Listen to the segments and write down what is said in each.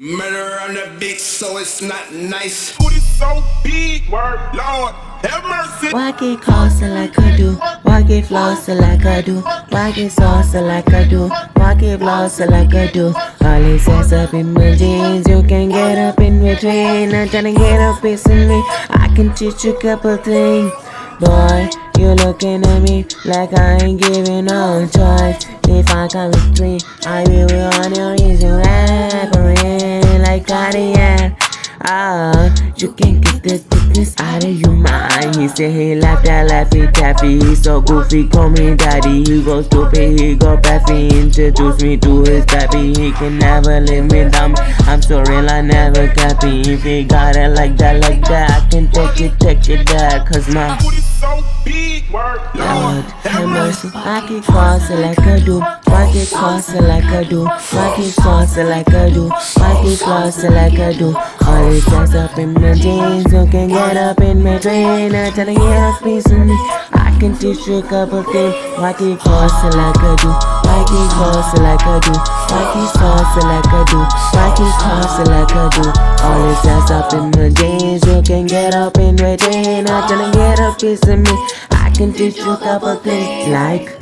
Murder on the beat, so it's not nice. Booty so big, word, Lord, have mercy. Walk it closer like I do. Walk it closer like I do. Walk it saucer like I do. Walk it closer like I do. All these ass up in my jeans. You can get up in between. I'm trying to get a piece of me. I can teach you a couple things. Boy, you looking at me like I ain't giving no choice. If I come with three, I will be on your the thickness out of your mind. He said he laughed at Laffy Taffy. He's so goofy, call me daddy. He go stupid, he go baffy. Introduce me to his pappy. He can never live me me. I'm so real, I never copy. If he got it like that, like that, I can take it, take it there. Cause my Lord, have mercy. I can cross it like I do. Walk it cross it like I do. Walk it cross it like I do. Walk it cross it like I do. All these ass up in my jeans. You can get up in my train. I'm get a piece of me. I can teach you a couple things. Walk it cross it like I do. Walk it cross it like I do. Walk it cross it like I do. Walk it cross it like I do. All these ass up in my jeans. You can get up in my train. I'm get a piece of me. I can teach you a couple things like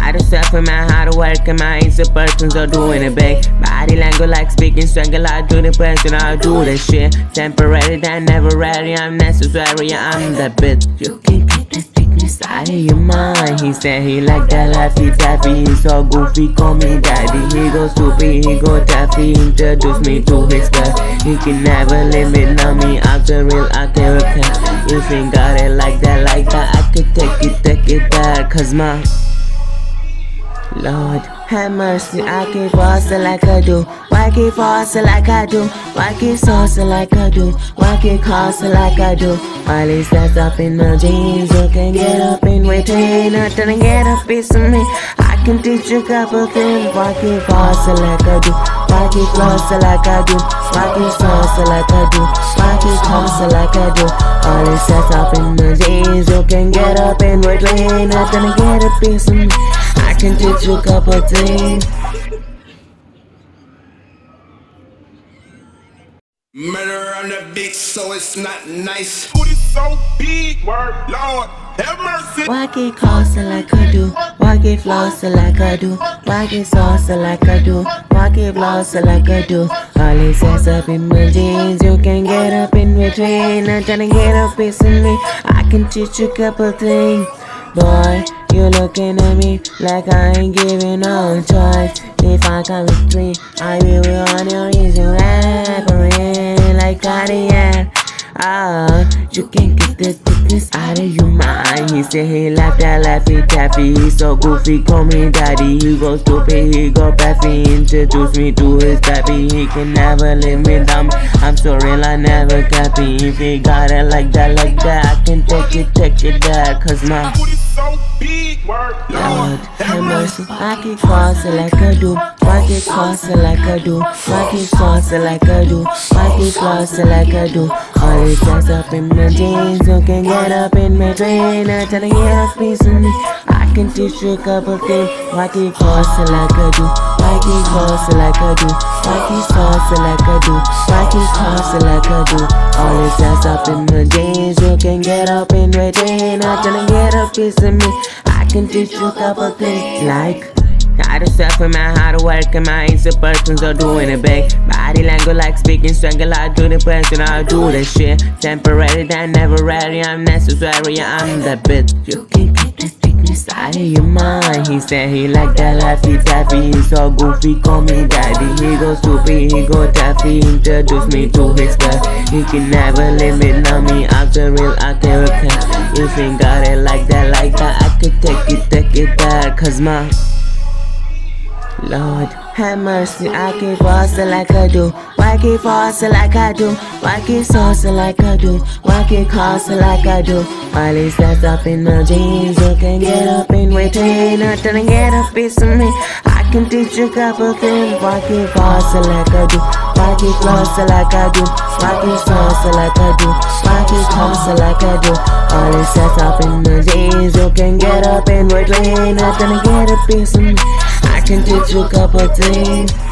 how to suffer, man, how to work, and my answer persons are doing it big. Body language like speaking, strangle, I do the person, I do the shit. Temporary, then never ready, I'm necessary, I'm the bitch. You can keep the thickness out of your mind. He said he like that laffy taffy, he's so goofy, call me daddy. He go stupid, he go taffy, introduce me to his guy. He can never limit on me, I'm the real, I can't If he got it like that, like that, I could take it, take it there, cause my Lord, have mercy, I keep faster like I do. Why keep faster like I do? Why keep saucer like I do? Why keep closer like I do? All these up in my jeans, you can get up in between. I'm trying to get a piece of me. I can teach you a couple things. Why keep faster like I do? Why keep closer like I do? Why keep saucer like I do? Why keep closer like I do? All these up in my jeans, you can get up in between. I'm trying to get a piece of me. I can teach you a couple things. Murder on the beat, so it's not nice. Booty so big, word, Lord, have mercy. Walk it closer like I do. Walk it closer like I do. Walk it saucer like I do. Walk it closer like I do. All these ass up in my jeans. You can get up in between. I'm trying to get a piece of me. I can teach you a couple things. Boy, you looking at me like I ain't giving no choice. If I come with three, I will be on your reason. You can't get the thickness out of your mind. He said he laughed at Laffy Taffy. He's so goofy, call me daddy. He go stupid, he go baffy. Introduce me to his pappy. He can never live without me. I'm so real, I never copy. If he got it like that, like that, I can take it, take it there. Cause my Lord, have have mercy. I keep crossing like I do. Walk it crossing like I do. Walk it crossing like I do. Walk it crossing like I do. All these ass up in my jeans. You can get up in my train. I'm get a piece of me. I can teach you a couple things. Walk it crossing like I do. Walk it crossing like I do. Walk it crossing like I do. Walk it crossing like I do. All these ass up in my jeans. You can get up in my train. I'm get a piece of me. I can teach you a couple things like how to suffer, man, how to work, and my answer persons are doing it big. Body language like speaking, strangle, I do the person, I do the shit. Temporary, then never ready, I'm necessary, I'm the bitch. You can keep out of your mind. He said he like that laffy taffy, he's so goofy, call me daddy. He go stupid, he go taffy, introduce me to his guy. He can never limit on me, I'm the real, I can't repent. If he got it like that, like that, I could take it, take it there, cause my Lord, have mercy, I keep faster like I do. Why keep faster like I do? Why keep saucer like I do? Why keep closer like I do? All these that's up in my jeans, you can get up in between. I'm trying to get a piece of me. I can teach you a couple things. Why keep faster like I do? Why keep closer like I do? Why keep saucer like I do? Why keep closer like I do? All these that's up in my jeans, you can get up in between. I'm trying to get a piece of me. Can teach you a couple things.